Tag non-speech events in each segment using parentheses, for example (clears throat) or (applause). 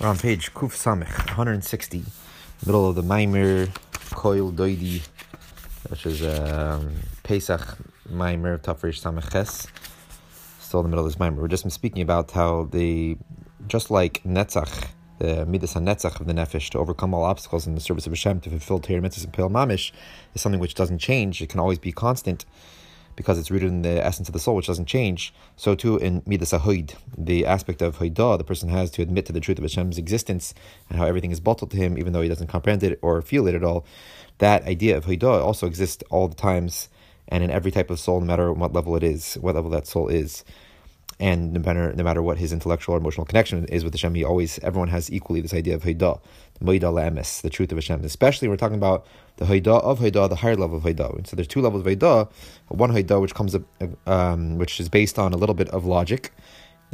We're on page Kuf Samech, 160, middle of the Maimer Koil Doidi, which is um, Pesach Maimer Tafresh Samech Ches. Still in the middle of this Maimer. We're just been speaking about how they, just like Netzach, the Midas HaNetzach of the Nefesh, to overcome all obstacles in the service of Hashem, to fulfill Torah Mitzvahs and Pil Mamish, is something which doesn't change. It can always be constant because it's rooted in the essence of the soul, which doesn't change. So too in midas hahoid, the aspect of hoidah the person has to admit to the truth of Hashem's existence and how everything is bottled to him, even though he doesn't comprehend it or feel it at all. That idea of hoidah also exists all the times and in every type of soul, no matter what level it is, what level that soul is and no matter no matter what his intellectual or emotional connection is with Hashem, he always everyone has equally this idea of Haidah, the Moida the truth of Hashem. Especially we're talking about the Haidah of Haidah, the higher level of Haidah. So there's two levels of Haidah. One Haidah which comes up, um, which is based on a little bit of logic.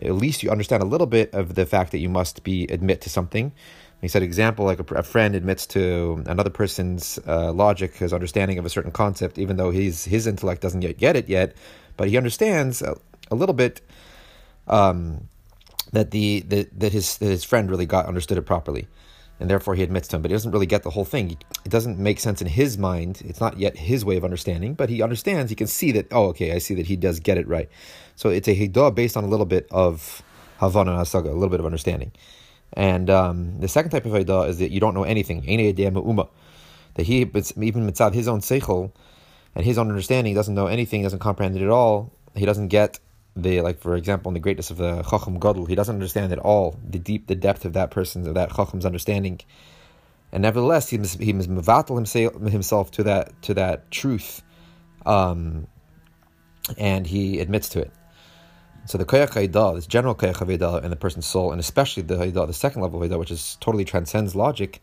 At least you understand a little bit of the fact that you must be admit to something. He said, example, like a, a friend admits to another person's uh, logic, his understanding of a certain concept, even though his his intellect doesn't yet get it yet, but he understands a, a little bit um, that the, the that his that his friend really got understood it properly, and therefore he admits to him. But he doesn't really get the whole thing. It doesn't make sense in his mind. It's not yet his way of understanding, but he understands. He can see that. Oh, okay, I see that he does get it right. So it's a hidah based on a little bit of havana and hasaga, a little bit of understanding. And um, the second type of hidah is that you don't know anything. That he even mitzad his own seichel and his own understanding doesn't know anything, doesn't comprehend it at all. He doesn't get the like for example in the greatness of the Chacham Gadol, he doesn't understand at all the deep the depth of that person's of that Chacham's understanding. And nevertheless he he must himself himself to that to that truth. Um, and he admits to it. So the koyach haidah, this general koyach haidah in the person's soul, and especially the the second level haidah, which is totally transcends logic,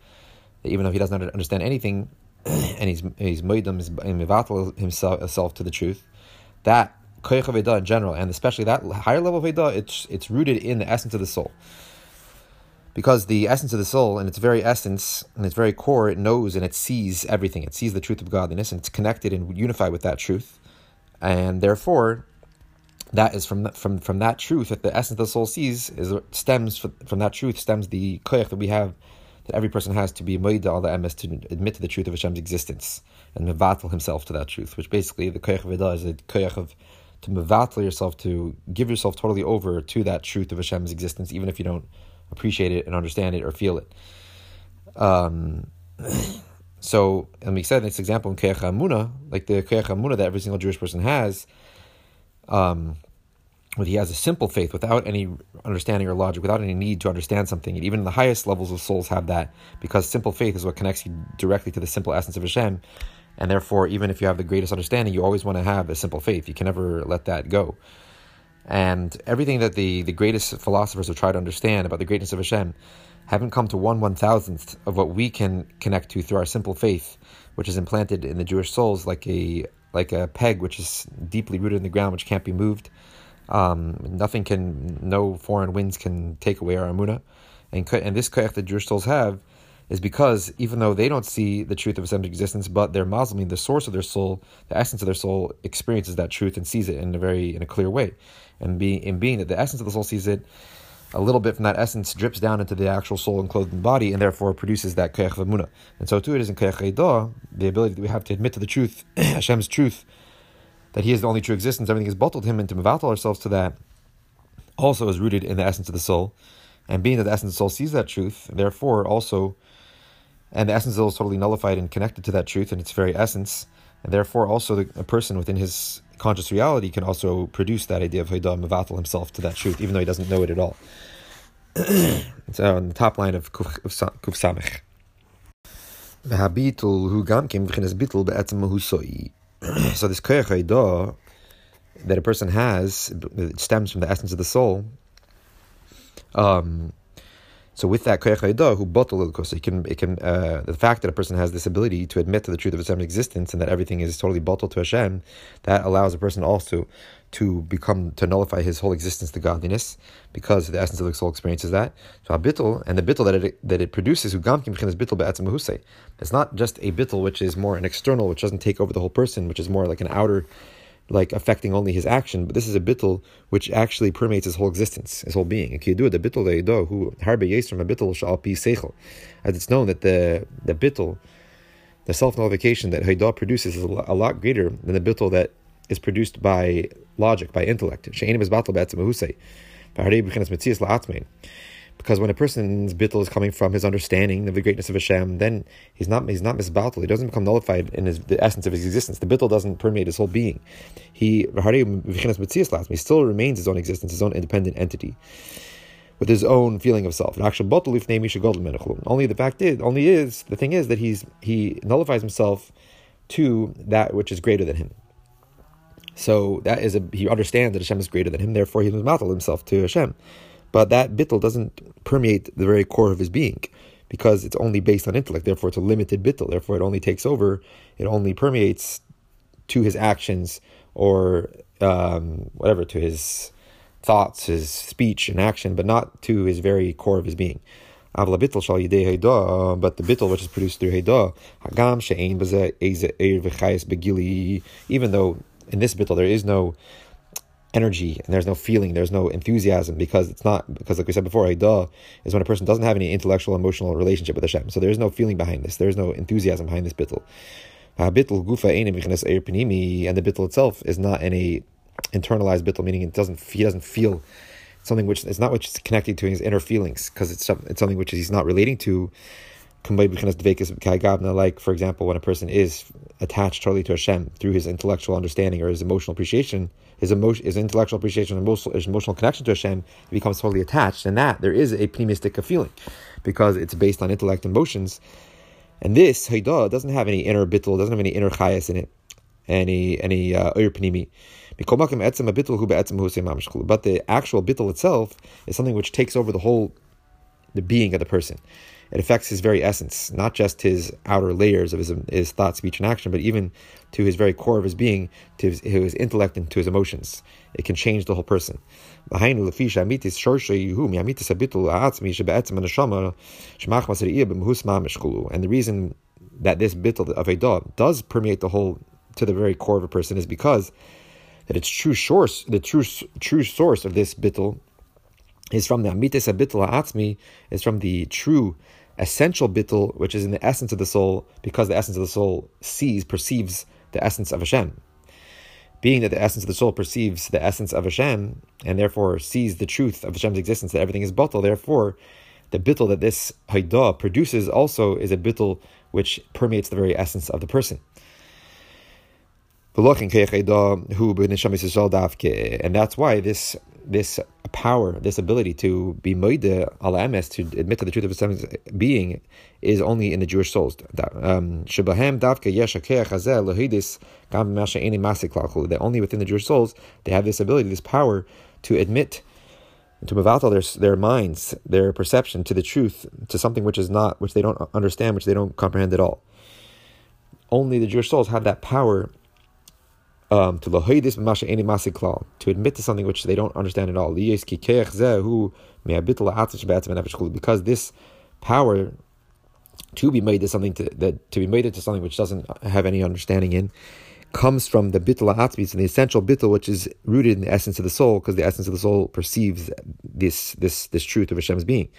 even though he doesn't understand anything, (clears throat) and he's he's himself to the truth, that koyach Veda in general, and especially that higher level of Veda, it's it's rooted in the essence of the soul. Because the essence of the soul, in its very essence, in its very core, it knows and it sees everything. It sees the truth of godliness, and it's connected and unified with that truth, and therefore, that is from from from that truth that the essence of the soul sees is stems from, from that truth stems the koyach that we have that every person has to be moida al emes to admit to the truth of Hashem's existence and mevatel himself to that truth, which basically the koyach veda is a koyach of to mevatl yourself, to give yourself totally over to that truth of Hashem's existence, even if you don't appreciate it and understand it or feel it. Um, (clears throat) so, and we said in this example in Keach like the Keach that every single Jewish person has, um, when he has a simple faith without any understanding or logic, without any need to understand something. And even the highest levels of souls have that because simple faith is what connects you directly to the simple essence of Hashem. And therefore, even if you have the greatest understanding, you always want to have a simple faith. You can never let that go. And everything that the, the greatest philosophers have tried to understand about the greatness of Hashem haven't come to one one thousandth of what we can connect to through our simple faith, which is implanted in the Jewish souls like a like a peg which is deeply rooted in the ground, which can't be moved. Um, nothing can, no foreign winds can take away our amuna. And, and this koyach that Jewish souls have is because even though they don't see the truth of Hashem's existence, but their Muslim, the source of their soul, the essence of their soul, experiences that truth and sees it in a very in a clear way. And being in being that the essence of the soul sees it, a little bit from that essence drips down into the actual soul and clothed in the body, and therefore produces that koyach v'muna. And so too it is in koyach the ability that we have to admit to the truth, (clears throat) Hashem's truth, that He is the only true existence. Everything is bottled Him, and to ourselves to that, also is rooted in the essence of the soul. And being that the essence of the soul sees that truth, therefore also and the essence of is totally nullified and connected to that truth in its very essence, and therefore also the, a person within his conscious reality can also produce that idea of Haidah Mavatal himself to that truth, even though he doesn't know it at all. (clears throat) so on the top line of Kuf Samech. (clears throat) So this koyach that a person has stems from the essence of the soul. Um, so with that koyach who bottle it can it can uh, the fact that a person has this ability to admit to the truth of Hashem's existence and that everything is totally bottled to Hashem, that allows a person also to become to nullify his whole existence to godliness because the essence of the soul experiences that. So a bittul and the bittul that it that it produces It's not just a bittul which is more an external, which doesn't take over the whole person, which is more like an outer like affecting only his action, but this is a bittul which actually permeates his whole existence, his whole being. As it's known that the the bittul, the self nullification that Haidah produces is a lot greater than the bittul that is produced by logic, by intellect. Because when a person's bittul is coming from his understanding of the greatness of Hashem, then he's not he's not misbattle. He doesn't become nullified in his, the essence of his existence. The bittul doesn't permeate his whole being. He he still remains his own existence, his own independent entity with his own feeling of self. Only the fact is, only is the thing is that he's he nullifies himself to that which is greater than him. So that is a he understands that Hashem is greater than him. Therefore, he must himself to Hashem. But that bittul doesn't permeate the very core of his being because it's only based on intellect. Therefore, it's a limited bittul. Therefore, it only takes over, it only permeates to his actions or um, whatever, to his thoughts, his speech and action, but not to his very core of his being. But the bittul which is produced through Heidah, even though in this bittul there is no energy and there's no feeling, there's no enthusiasm because it's not because like we said before, Haidah is when a person doesn't have any intellectual, emotional relationship with Hashem. So there's no feeling behind this. There's no enthusiasm behind this. Bittul gufa and the bittul itself is not any internalized bittul, meaning it doesn't he doesn't feel something which it's not which is connected to his inner feelings because it's it's something which he's not relating to like, for example, when a person is attached totally to Hashem through his intellectual understanding or his emotional appreciation, his emotion, his intellectual appreciation, emotional, his emotional connection to Hashem, he becomes totally attached. And that there is a pneumistic feeling, because it's based on intellect and emotions. And this Haidah doesn't have any inner bittul, doesn't have any inner chayas in it, any any uh, pnimi. But the actual bittul itself is something which takes over the whole the being of the person it affects his very essence, not just his outer layers of his, his thought, speech, and action, but even to his very core of his being, to his, his intellect and to his emotions. It can change the whole person. And the reason that this bittul of a dog does permeate the whole to the very core of a person is because that its true source, the true true source of this bittul is from the amitis bittul ha'atzmi, is from the true essential bittul, which is in the essence of the soul, because the essence of the soul sees, perceives the essence of Hashem. Being that the essence of the soul perceives the essence of Hashem, and therefore sees the truth of Hashem's existence, that everything is batal, therefore, the bittul that this haidah produces also is a bittul which permeates the very essence of the person. And that's why this this power, this ability to be moide al emes, to admit to the truth of Hashem's being, is only in the Jewish souls. Um, that only within the Jewish souls they have this ability, this power to admit to move out their their minds, their perception to the truth, to something which is not, which they don't understand, which they don't comprehend at all. Only the Jewish souls have that power um, to to admit to something which they don't understand at all. Because this power to be made to something to, that to be made into something which doesn't have any understanding in comes from the bittul atzmis and the essential bittul which is rooted in the essence of the soul because the essence of the soul perceives this this this truth of Hashem's being.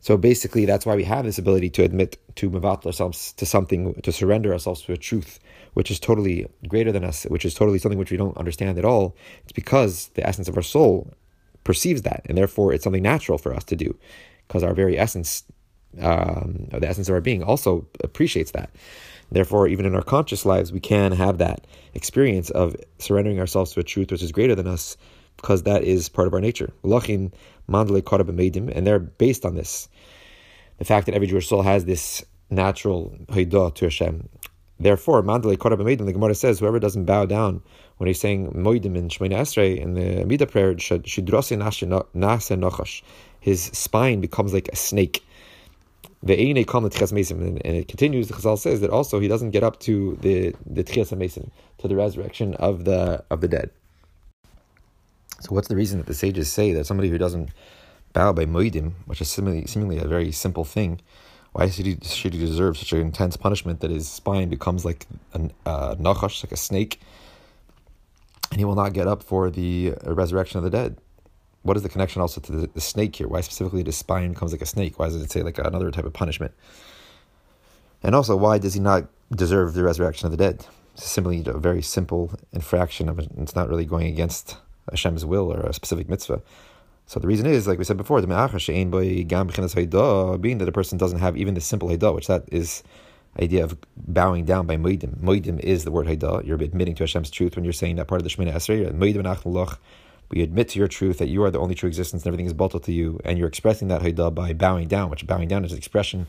So basically, that's why we have this ability to admit to mevat ourselves to something, to surrender ourselves to a truth which is totally greater than us, which is totally something which we don't understand at all, it's because the essence of our soul perceives that, and therefore it's something natural for us to do, because our very essence, um, the essence of our being, also appreciates that. Therefore, even in our conscious lives, we can have that experience of surrendering ourselves to a truth which is greater than us, because that is part of our nature. And they're based on this. The fact that every Jewish soul has this natural haidah to Hashem, Therefore, Mandalay Korab Meidim, the Gemara says, whoever doesn't bow down when he's saying Moidim in Shemina Esrei in the Amida prayer, Nase Nochash, his spine becomes like a snake. The Eine Kam and it continues, the Chazal says that also he doesn't get up to the the Tchias Mason, to the resurrection of the of the dead. So what's the reason that the sages say that somebody who doesn't bow by Moidim, which is seemingly, seemingly a very simple thing, why should he, should he deserve such an intense punishment that his spine becomes like a uh, nachash, like a snake? and he will not get up for the resurrection of the dead. What is the connection also to the, the snake here? Why specifically the spine comes like a snake? Why does it say like another type of punishment? And also, why does he not deserve the resurrection of the dead? It's simply a very simple infraction of it. It's not really going against Hashem's will or a specific mitzvah. So the reason is, like we said before, the me'achashein by gam b'chinas being that a person doesn't have even the simple haidah, which that is idea of bowing down by moedim. Moedim is the word haidah. You're admitting to Hashem's truth when you're saying that part of the Shemina Esrei. Moedim we admit to your truth that you are the only true existence and everything is bottled to you, and you're expressing that haidah by bowing down, which bowing down is an expression,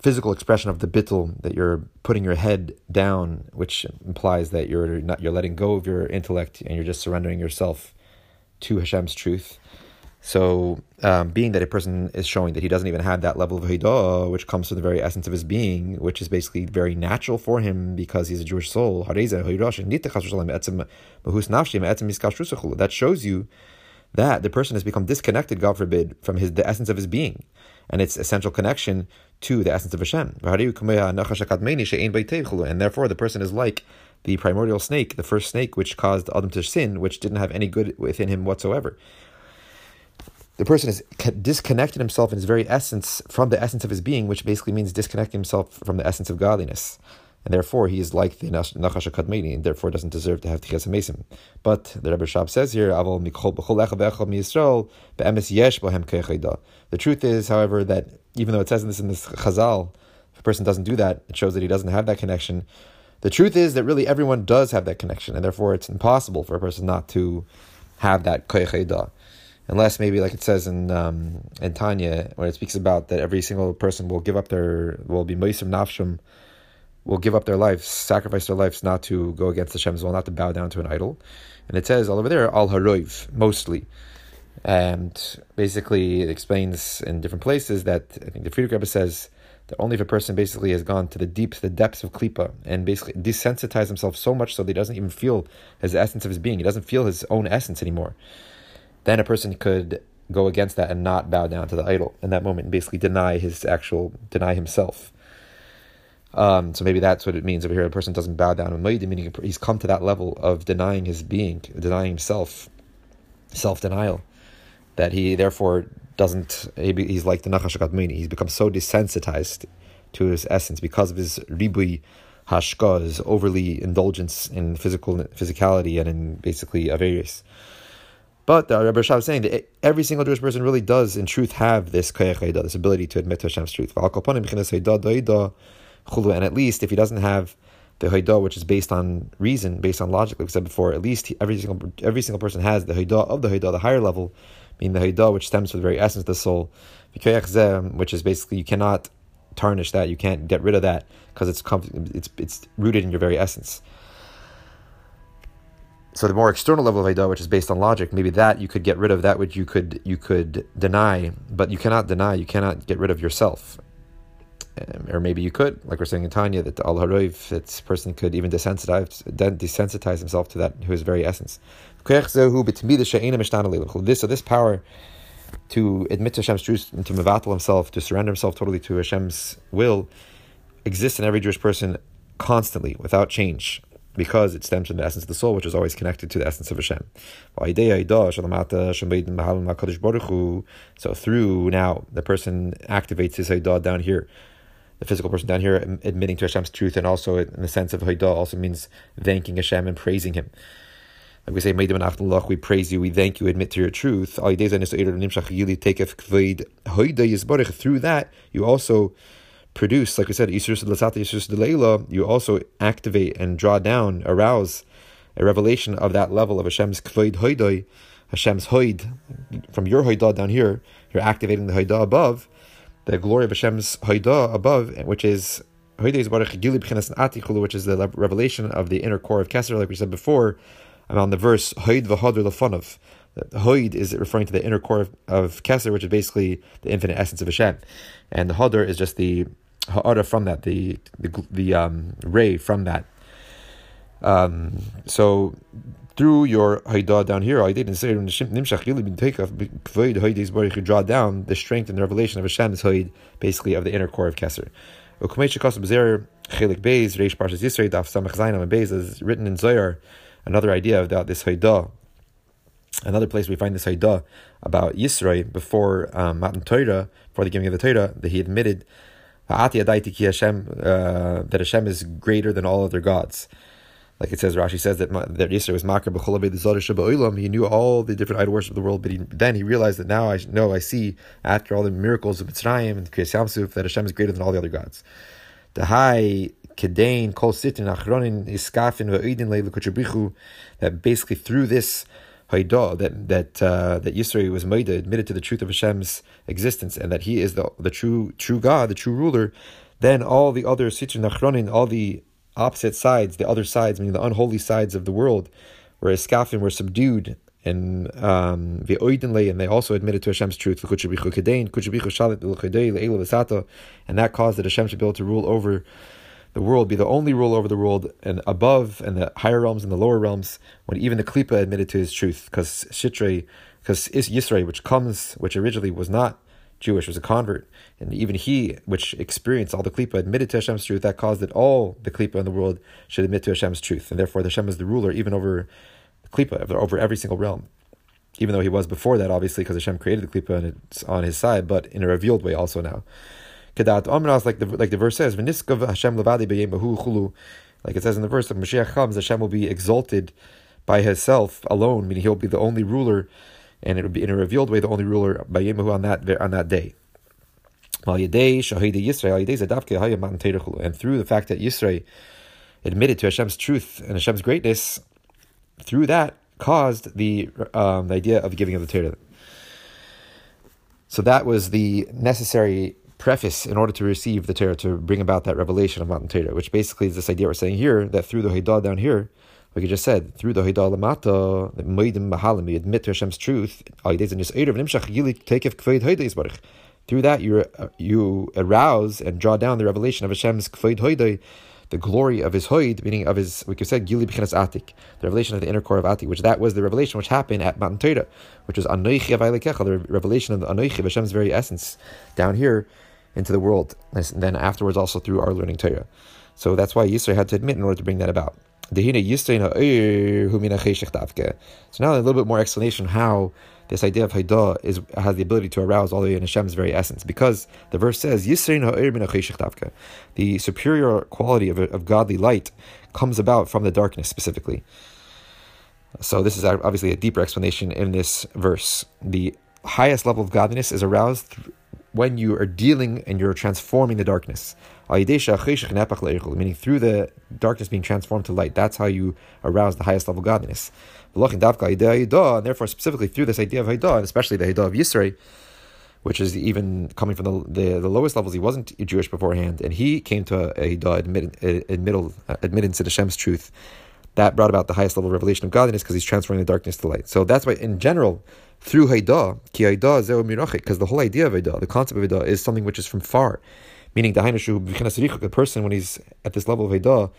physical expression of the bittul, that you're putting your head down, which implies that you're not you're letting go of your intellect and you're just surrendering yourself to Hashem's truth. So, um, being that a person is showing that he doesn't even have that level of hidah, which comes from the very essence of his being, which is basically very natural for him because he's a Jewish soul, that shows you that the person has become disconnected, God forbid, from his the essence of his being and its essential connection to the essence of Hashem. And therefore, the person is like the primordial snake, the first snake which caused Adam to sin, which didn't have any good within him whatsoever the person has disconnected himself in his very essence from the essence of his being, which basically means disconnecting himself from the essence of godliness. And therefore, he is like the Nachash Kadmeni, and therefore doesn't deserve to have Tichas Mesim. But the Rebbe Rashab says here, The truth is, however, that even though it says in this in this Chazal, if a person doesn't do that, it shows that he doesn't have that connection. The truth is that really everyone does have that connection, and therefore it's impossible for a person not to have that Koyach unless maybe like it says in um, in Tanya, where it speaks about that every single person will give up their will be moisim nafshim, will give up their lives, sacrifice their lives not to go against Hashem's will, not to bow down to an idol. And it says all over there, al haroiv, mostly. And basically, it explains in different places that I think the Frierdiker Rebbe says that only if a person basically has gone to the deep, the depths of klipa, and basically desensitized himself so much so that he doesn't even feel his essence of his being, he doesn't feel his own essence anymore then a person could go against that and not bow down to the idol in that moment and basically deny his actual deny himself. Um, so maybe that's what it means over here. A person doesn't bow down to Moedim, meaning he's come to that level of denying his being, denying himself, self denial, that he therefore doesn't. he, He's like the Nachash Kadmini. He's become so desensitized to his essence because of his ribui hashka, his overly indulgence in physical physicality and in basically avarice. But the Rebbe Rashab is saying that every single Jewish person really does, in truth, have this this ability to admit to Hashem's truth. And at least if he doesn't have the Haidah, which is based on reason, based on logic, like we said before, at least every single every single person has the Haidah of the Haidah, the higher level, meaning the Haidah, which stems from the very essence of the soul, which is basically you cannot tarnish that, you can't get rid of that because it's it's it's rooted in your very essence. So the more external level of Haidah, which is based on logic, maybe that you could get rid of that which you could you could deny, but you cannot deny, you cannot get rid of yourself. Um, or maybe you could, like we're saying in Tanya, that al haroiv, that person could even desensitize, desensitize himself to that his very essence. This so this power to admit to Hashem's truth and to mevatel himself, to surrender himself totally to Hashem's will, exists in every Jewish person constantly, without change because it stems from the essence of the soul, which is always connected to the essence of Hashem. So through now, the person activates his Haidah down here, the physical person down here, admitting to Hashem's truth, and also in the sense of Haidah also means thanking Hashem and praising Him. Like we say, we praise you, we thank you, admit to your truth. Through that, you also produce, like we said, you also activate and draw down, arouse a revelation of that level of Hashem's kvoid hoidoi, Hashem's hoid, from your hoidah down here, you're activating the hoidah above, the glory of Hashem's hoidah above, which is which is the revelation of the inner core of Kesser, like we said before, on the verse hoid v'hodr lefonov. The hoid is referring to the inner core of, of Kesser, which is basically the infinite essence of Hashem, and the hodr is just the ha'ara from that, the the, the um, ray from that. Um, so through your haidah down here, I didn't say you draw down the strength and the revelation of Hashem's haid, basically of the inner core of Kesser. Is written in Zohar another idea about this Haidah. Another place we find this Haidah about Yisro before um, Matan Torah, before the giving of the Torah, that he admitted uh, that Hashem is greater than all other gods. Like it says, Rashi says that that Yisro was makar b'olam. He knew all the different idol worship of the world, but he, then he realized that now I know I see after all the miracles of Mitzrayim and Kriyas Yamsuf that Hashem is greater than all the other gods. The high kedain kol sitin achronin iskafin ve'idin le'lekuchabrichu that basically through this Haidah, that that uh, that Yisro was Maida, admitted to the truth of Hashem's existence and that He is the the true true God, the true ruler, then all the other Sitrin Nachronin, all the opposite sides, the other sides, meaning the unholy sides of the world, were Eskafin were subdued and um, and they also admitted to Hashem's truth. And that caused that Hashem should be able to rule over the world, be the only ruler over the world, and above and the higher realms and the lower realms, when even the Klippa admitted to his truth, because Shitre, because Yisro, which comes, which originally was not Jewish, was a convert, and even he, which experienced all the Klippa, admitted to Hashem's truth, that caused that all the Klippa in the world should admit to Hashem's truth, and therefore Hashem is the ruler even over Klippa, over every single realm. Even though he was before that, obviously, because Hashem created the Klippa and it's on his side, but in a revealed way also now. Kedat Omras, like the like the verse says, V'niskav Hashem levadi chulu. Like it says in the verse, when Mashiach comes, Hashem will be exalted by Himself alone, meaning He'll be the only ruler, and it will be in a revealed way the only ruler by Yemahu on that on that day. And through the fact that Yisro admitted to Hashem's truth and Hashem's greatness, through that caused the um, the idea of giving of the Torah. So that was the necessary preface in order to receive the Torah, to bring about that revelation of Matan Torah, which basically is this idea we're saying here that through the Haidah down here, like you just said, through the Haidah Lamata, the Moedim Mahalim, we admit to Hashem's truth. Through that, you uh, you arouse and draw down the revelation of Hashem's Kfeid Hoidai, the glory of his Hoid, meaning of his, we could say, Gili B'chinas Atik, the revelation of the inner core of Atik, which that was the revelation which happened at Matan Torah, which was Anoichi Availekecha, the revelation of the Anoichi, of Hashem's very essence, down here into the world. And then afterwards, also through our learning Torah. So that's why Yisro had to admit in order to bring that about. So now a little bit more explanation how this idea of Haidah is has the ability to arouse all the way in Hashem's very essence. Because the verse says, The superior quality of, of godly light comes about from the darkness specifically. So this is obviously a deeper explanation in this verse. The highest level of godliness is aroused when you are dealing and you're transforming the darkness. Meaning through the darkness being transformed to light. That's how you arouse the highest level godliness. And therefore, specifically through this idea of Haidah, and especially the Haidah of Yisro, which is even coming from the, the, the, lowest levels. He wasn't Jewish beforehand, and he came to a Haidah admit, admit, admittance to Hashem's truth. That brought about the highest level of revelation of godliness because he's transforming the darkness to light. So that's why, in general, through Haidah, ki Haidah mirachik, because the whole idea of Haidah, the concept of Haidah, is something which is from far. Meaning, the person, when he's at this level of Haidah,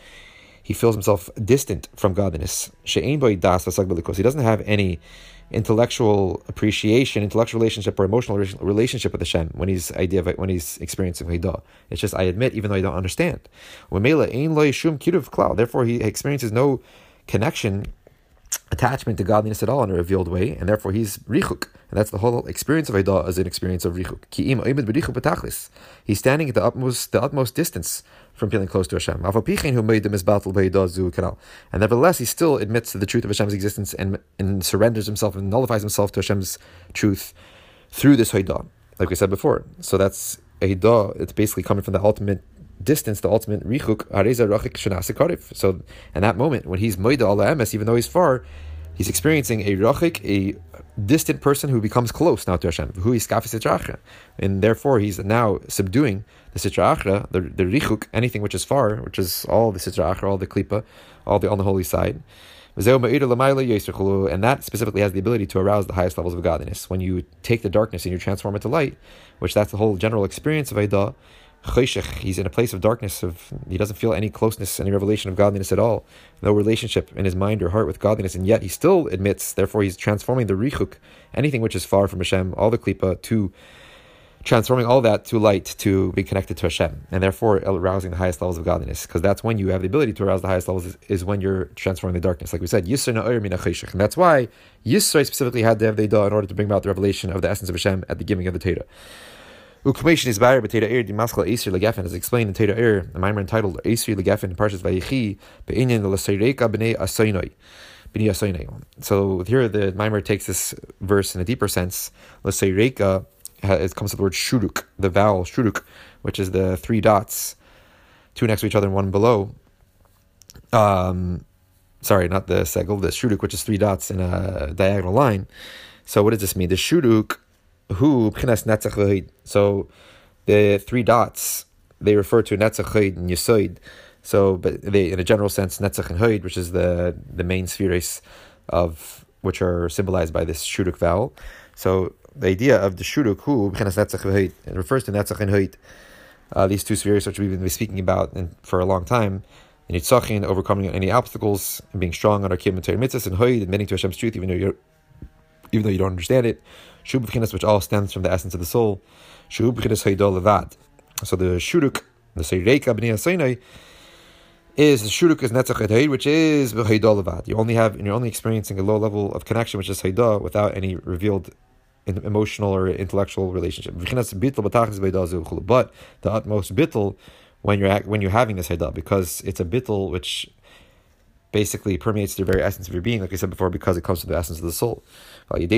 he feels himself distant from godliness. He doesn't have any intellectual appreciation, intellectual relationship, or emotional relationship with Hashem when he's idea of, when he's experiencing Haidah. It's just I admit, even though I don't understand. Therefore, he experiences no connection attachment to godliness at all in a revealed way, and therefore he's richuk. And that's the whole experience of Haidah as an experience of richuk. He's standing at the utmost the utmost distance from feeling close to Hashem. And nevertheless, he still admits to the truth of Hashem's existence and, and surrenders himself and nullifies himself to Hashem's truth through this Haidah, like we said before. So that's Haidah, it's basically coming from the ultimate distance, the ultimate richuk, So, in that moment, when he's moida Allah emes, even though he's far, he's experiencing a rachik, a distant person who becomes close now to Hashem. Who is skafi and therefore he's now subduing the sitra achra, the the richuk, anything which is far, which is all the sitra achra, all the klipa, all the on the holy side. And that specifically has the ability to arouse the highest levels of godliness. When you take the darkness and you transform it to light, which that's the whole general experience of Aidah, he's in a place of darkness of he doesn't feel any closeness any revelation of godliness at all no relationship in his mind or heart with godliness and yet he still admits therefore he's transforming the richuk anything which is far from Hashem all the klipa to transforming all that to light to be connected to Hashem, and therefore arousing the highest levels of godliness. Because that's when you have the ability to arouse the highest levels, is, is when you're transforming the darkness. Like we said, Yisra Na'ir Min And that's why Yisro specifically had to have the in order to bring about the revelation of the essence of Hashem at the giving of the Torah. Ukmation is Bayer B'Torah Ohr Dimaskal Esir Legefen is explained in Torah Ohr, a mimer entitled Esir Legefen Parshas Vayichi Be'inyan L'Seireka B'nei Asoinoi. So here the mimer takes this verse in a deeper sense. Reika it comes to the word shuruk, the vowel shuruk, which is the three dots, two next to each other and one below. Um, sorry, not the segel, the shuruk, which is three dots in a diagonal line. So what does this mean? The shuruk, who netzach So the three dots they refer to netzach and yisoid. So, but they, in a general sense, netzach and hoid, which is the the main spheres of which are symbolized by this shuruk vowel. So the idea of the shuruk hu it refers to netzach and hoit. Uh, these two spheres, which we've been speaking about in, for a long time, in Yitzchachin, overcoming any obstacles and being strong on our kiyum and mitzvahs, and hoid, admitting to Hashem's truth, even though you even though you don't understand it. Shub which all stems from the essence of the soul. Shub levad. So the shuruk, the seireka b'nei Sinai, is the shuruk is netzach et which is b'haydol levad. You only have, and you're only experiencing a low level of connection, which is haydah, without any revealed emotional or intellectual relationship. But the utmost bittel when you're when you're having this haidah, because it's a bittel which basically permeates the very essence of your being, like I said before, because it comes from the essence of the soul. And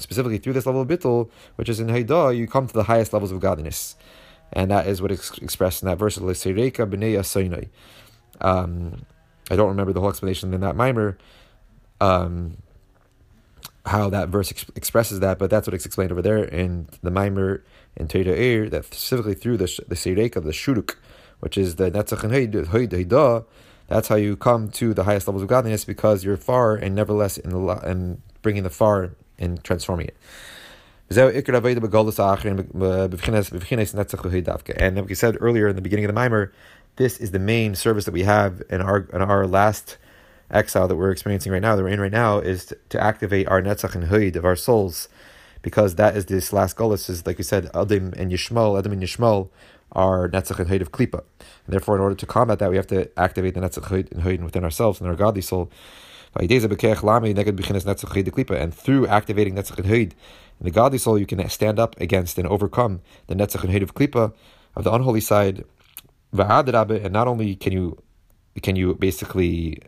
specifically through this level of bittel, which is in haidah, you come to the highest levels of godliness. And that is what is expressed in that verse, um, I don't remember the whole explanation in that mimer. Um, how that verse ex- expresses that, but that's what it's explained over there in the mimer in Torah Ohr, that specifically through the the the Shuruk, which is the Netzach and that's how you come to the highest levels of godliness because you're far and nevertheless in the and bringing the far and transforming it. And like we said earlier in the beginning of the mimer, this is the main service that we have in our in our last exile that we're experiencing right now, that we're in right now, is to, to activate our netzach and hoid of our souls, because that is this last golus is like we said, Adim and Yishmol, Adim and Yishmol are netzach and hoid of klipa, and therefore in order to combat that, we have to activate the netzach and hoid within ourselves and our godly soul. And through activating netzach and hoid in the godly soul, you can stand up against and overcome the netzach and hoid of klipa of the unholy side. And not only can you can you basically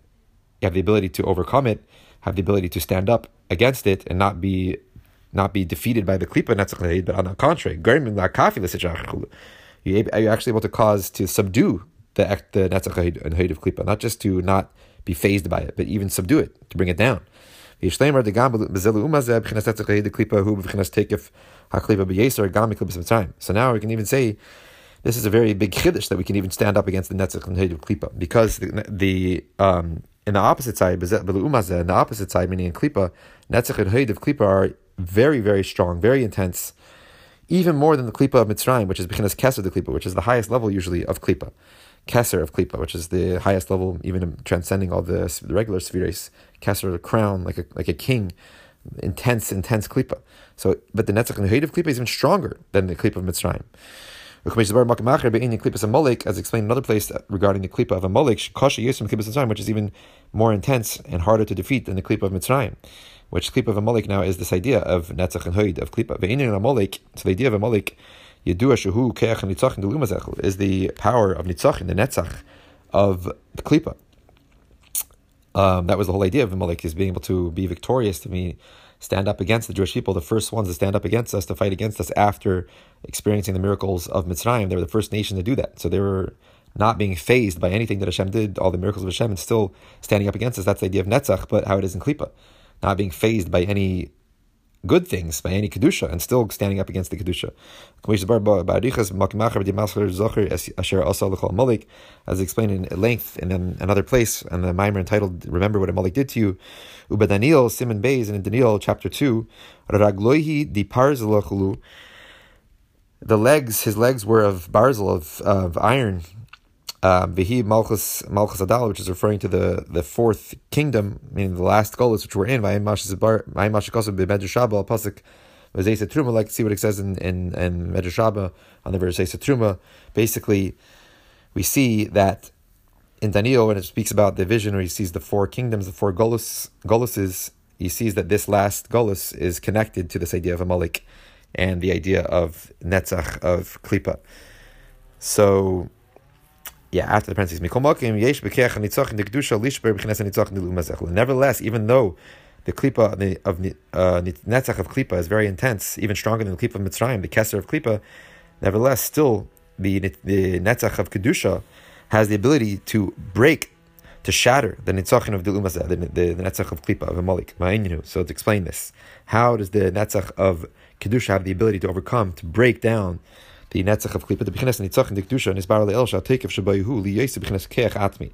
have the ability to overcome it, have the ability to stand up against it and not be not be defeated by the klipa netzach but on the contrary, you are actually able to cause to subdue the the netzach and haid of klipa, not just to not be phased by it, but even subdue it to bring it down. So now we can even say this is a very big chiddush that we can even stand up against the netzach and haid of klipa because the, the um, in the opposite side, in the opposite side, meaning in Klipa, Netzach and Haid of Klipa are very, very strong, very intense, even more than the Klipa of Mitzrayim, which is Bechinas Keser the Klipa, which is the highest level usually of Klipa. Keser of Klipa, which is the highest level, even transcending all the, the regular spheres. Keser, the crown, like a, like a king, intense, intense Klipa. So, but the Netzach and of Klipa is even stronger than the Klipa of Mitzrayim. As explained in another place uh, regarding the klipa of Amalek, which is even more intense and harder to defeat than the klipa of Mitzrayim. Which klipa of Amalek now is this idea of netzach and hoid of klipa. So the idea of Amalek, yedua shehu keach and nitzach is the power of nitzach and the netzach of the klipa. Um, that was the whole idea of Amalek is being able to be victorious, to be stand up against the Jewish people, the first ones to stand up against us, to fight against us after experiencing the miracles of Mitzrayim. They were the first nation to do that. So they were not being phased by anything that Hashem did, all the miracles of Hashem, and still standing up against us. That's the idea of Netzach, but how it is in Klippa. Not being phased by any good things, by any Kedusha, and still standing up against the Kedusha. As explained in length in another place, and the mimer entitled Remember What Amalek Did to You. Uba Daniel, Simon Bays, and in Daniel chapter 2, Ragloihi the legs, his legs were of barzel, of, of iron, Vihi Malchus Malchus which is referring to the, the fourth kingdom, meaning the last Golas, which we're in. Truma, like see what it says in in, in Medrash on the verse Truma. Basically, we see that in Daniel, when it speaks about the vision, where he sees the four kingdoms, the four Golas, Goluses, he sees that this last Golus is connected to this idea of Amalek and the idea of Netzach, of Klippa. So, yeah, after the parentheses, Nevertheless, even though the klipa of, the, uh, netzach of klipa is very intense, even stronger than the klipa of Mitzrayim, the keser of klipa. Nevertheless, still the the netzach of kedusha has the ability to break, to shatter the netzachin of the the, the, the netzach of klipa of Amalek. So to explain this, how does the netzach of kedusha have the ability to overcome, to break down? The netzach of klipa, the bechinas netzach and the kedusha, and his bar le'el shal tekev shabayihu liyesi bechinas keach atmi.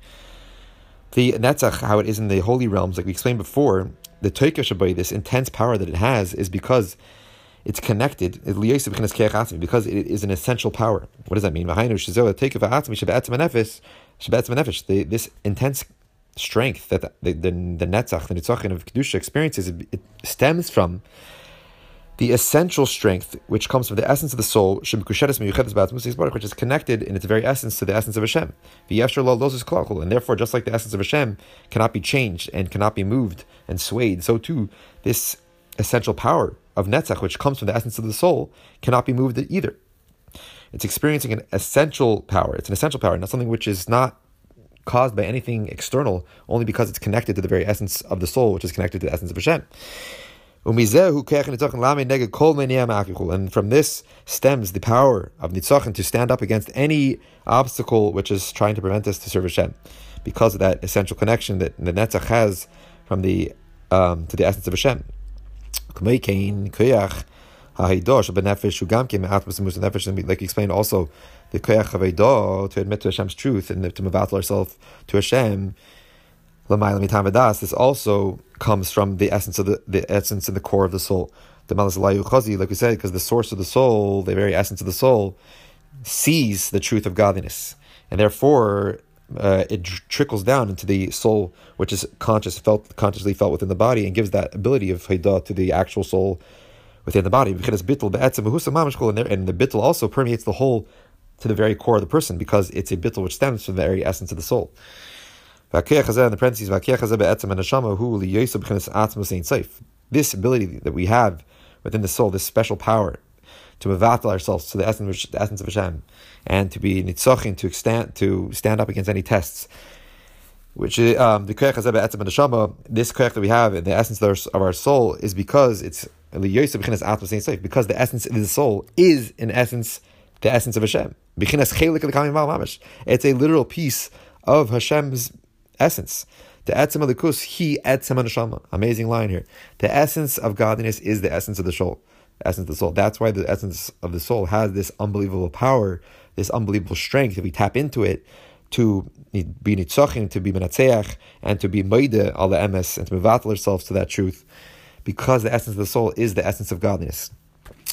The netzach, how it is in the holy realms, like we explained before, the toika shabai, this intense power that it has, is because it's connected, because it is an essential power. What does that mean? This intense strength that the, the, the netzach, the nitzachin of Kedusha experiences, it stems from the essential strength which comes from the essence of the soul, which is connected in its very essence to the essence of Hashem. And therefore, just like the essence of Hashem cannot be changed and cannot be moved and swayed, so too this essential power of Netzach, which comes from the essence of the soul, cannot be moved either. It's experiencing an essential power. It's an essential power, not something which is not caused by anything external, only because it's connected to the very essence of the soul, which is connected to the essence of Hashem. And from this stems the power of Nitzachim to stand up against any obstacle which is trying to prevent us to serve Hashem, because of that essential connection that the Netzach has from the um, to the essence of Hashem. Like you explained also, the koyach of to admit to Hashem's truth and to mevatel ourselves to Hashem, this also comes from the essence of the, the essence and the core of the soul. The like we said, because the source of the soul, the very essence of the soul, sees the truth of godliness, and therefore uh, it trickles down into the soul, which is conscious, felt consciously felt within the body, and gives that ability of haidah to the actual soul within the body. And the bittul also permeates the whole to the very core of the person, because it's a bittul which stems from the very essence of the soul. The parentheses, this ability that we have within the soul, this special power to mevatel ourselves to the essence, the essence of Hashem, and to be nitzochin, to stand, to stand up against any tests. Which um, the koyach hazeh this koyach that we have in the essence of our, of our soul is because it's because the essence of the soul is in essence the essence of Hashem. It's a literal piece of Hashem's essence. The etzem alikus, he etzem neshama. Amazing line here. The essence of godliness is the essence of the soul. The essence of the soul. That's why the essence of the soul has this unbelievable power, this unbelievable strength. If we tap into it, to be nitzachim, to be menatzeach, and to be moide al emes, and to mevatel ourselves to that truth, because the essence of the soul is the essence of godliness.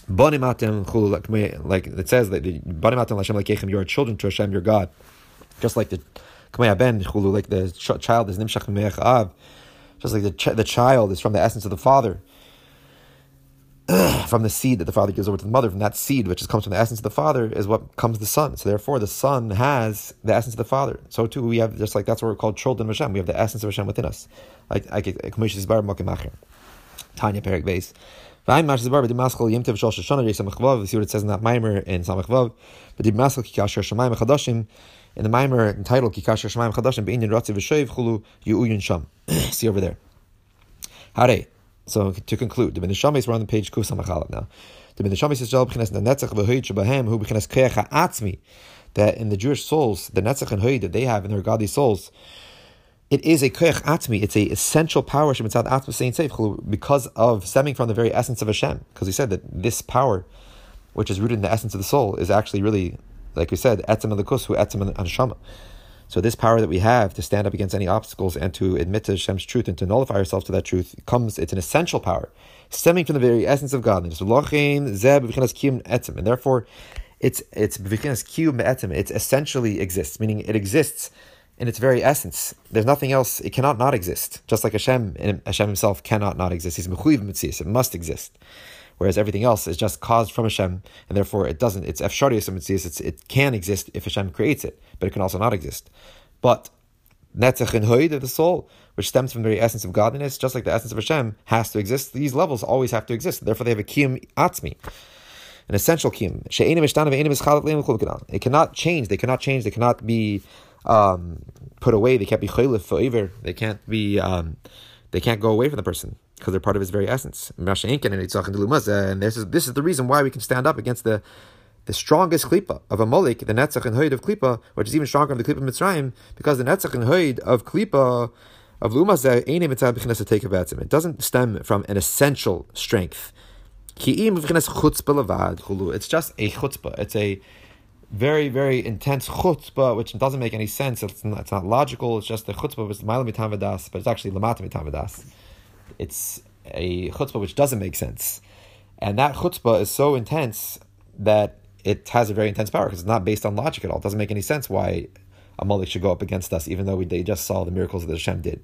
Like it says that you are children to Hashem, your God. Just like the like the child is nimshach av, just like the, ch- the child is from the essence of the father, (clears throat) from the seed that the father gives over to the mother, from that seed which comes from the essence of the father is what comes the son. So therefore, the son has the essence of the father. So too, we have just like that's what we're called children of Hashem. We have the essence of Hashem within us. Like like Tanya Perik base. See what it says in that mimer in Samachvav. But the Maskal Kikasher Shemaim Chadashim in the Maimer entitled Kikasher Shemaim Chadashim Be'inyan Ratzi V'Shoiv Chulu Yu'uyun Sham. (clears throat) See over there. Hare. So to conclude, the Benishamis we're on the page Kuf Samachalav now. The Benishamis says Jal B'chinas Netzach V'Hoyit Shebahem Hu B'chinas Keach Ha'atzmi that in the Jewish souls, the Netzach and Hoyit that they have in their godly souls, it is a koyach atmi. It's a essential power shemitzad atma saying safe because of stemming from the very essence of Hashem. Because he said that this power, which is rooted in the essence of the soul, is actually really like we said, etzem elikus hu etzem anshama. So this power that we have to stand up against any obstacles and to admit to Hashem's truth and to nullify ourselves to that truth comes. It's an essential power, stemming from the very essence of godliness. And therefore, it's it's It essentially exists, meaning it exists in its very essence. There's nothing else. It cannot not exist. Just like Hashem, Hashem himself cannot not exist. He's mechuyev mitzias. It must exist. Whereas everything else is just caused from Hashem, and therefore it doesn't. It's efsharius mitzias. It's it can exist if Hashem creates it, but it can also not exist. But netzach and hoid of the soul, which stems from the very essence of godliness, just like the essence of Hashem has to exist. These levels always have to exist. Therefore, they have a kiyum atzmi an essential kiyum. It cannot change. They cannot change. They cannot be um, put away. They can't be chaylif forever. They can't be. Um, they can't go away from the person because they're part of his very essence. And this is this is the reason why we can stand up against the the strongest klipa of Amalek, the netzach and hoid of klipa, which is even stronger than the klipa of mitzrayim, because the netzach and hoid of klipa of lumazeh it doesn't stem from an essential strength. It's just a chutzpah. It's a very, very intense chutzpah, which doesn't make any sense. It's not, it's not logical. It's just a chutzpah, it's ma'ala mitavadas, but it's actually lamata mitavadas. It's a chutzpah which doesn't make sense. And that chutzpah is so intense that it has a very intense power because it's not based on logic at all. It doesn't make any sense why Amalek should go up against us, even though we they just saw the miracles that Hashem did.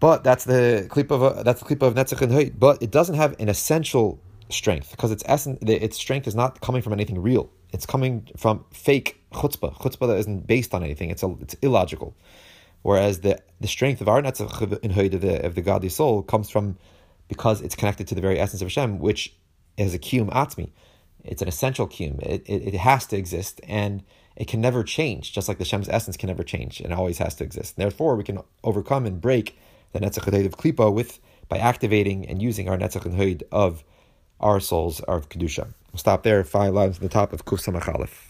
But that's the clip of that's the clip of Netzach and. But it doesn't have an essential strength because its essence, its strength is not coming from anything real. It's coming from fake chutzpah, chutzpah that isn't based on anything. It's a, it's illogical. Whereas the the strength of our Netzach and Hoyt of the of the godly soul comes from because it's connected to the very essence of Hashem, which is a kiyum atzmi. It's an essential kiyum. It, it, it has to exist and it can never change, just like the Shem's essence can never change and always has to exist. Therefore, we can overcome and break the Netzach of Klipa with by activating and using our Netzach and of our souls, of Kedusha. We'll stop there, five lines on the top of Kuf Samach Aleph.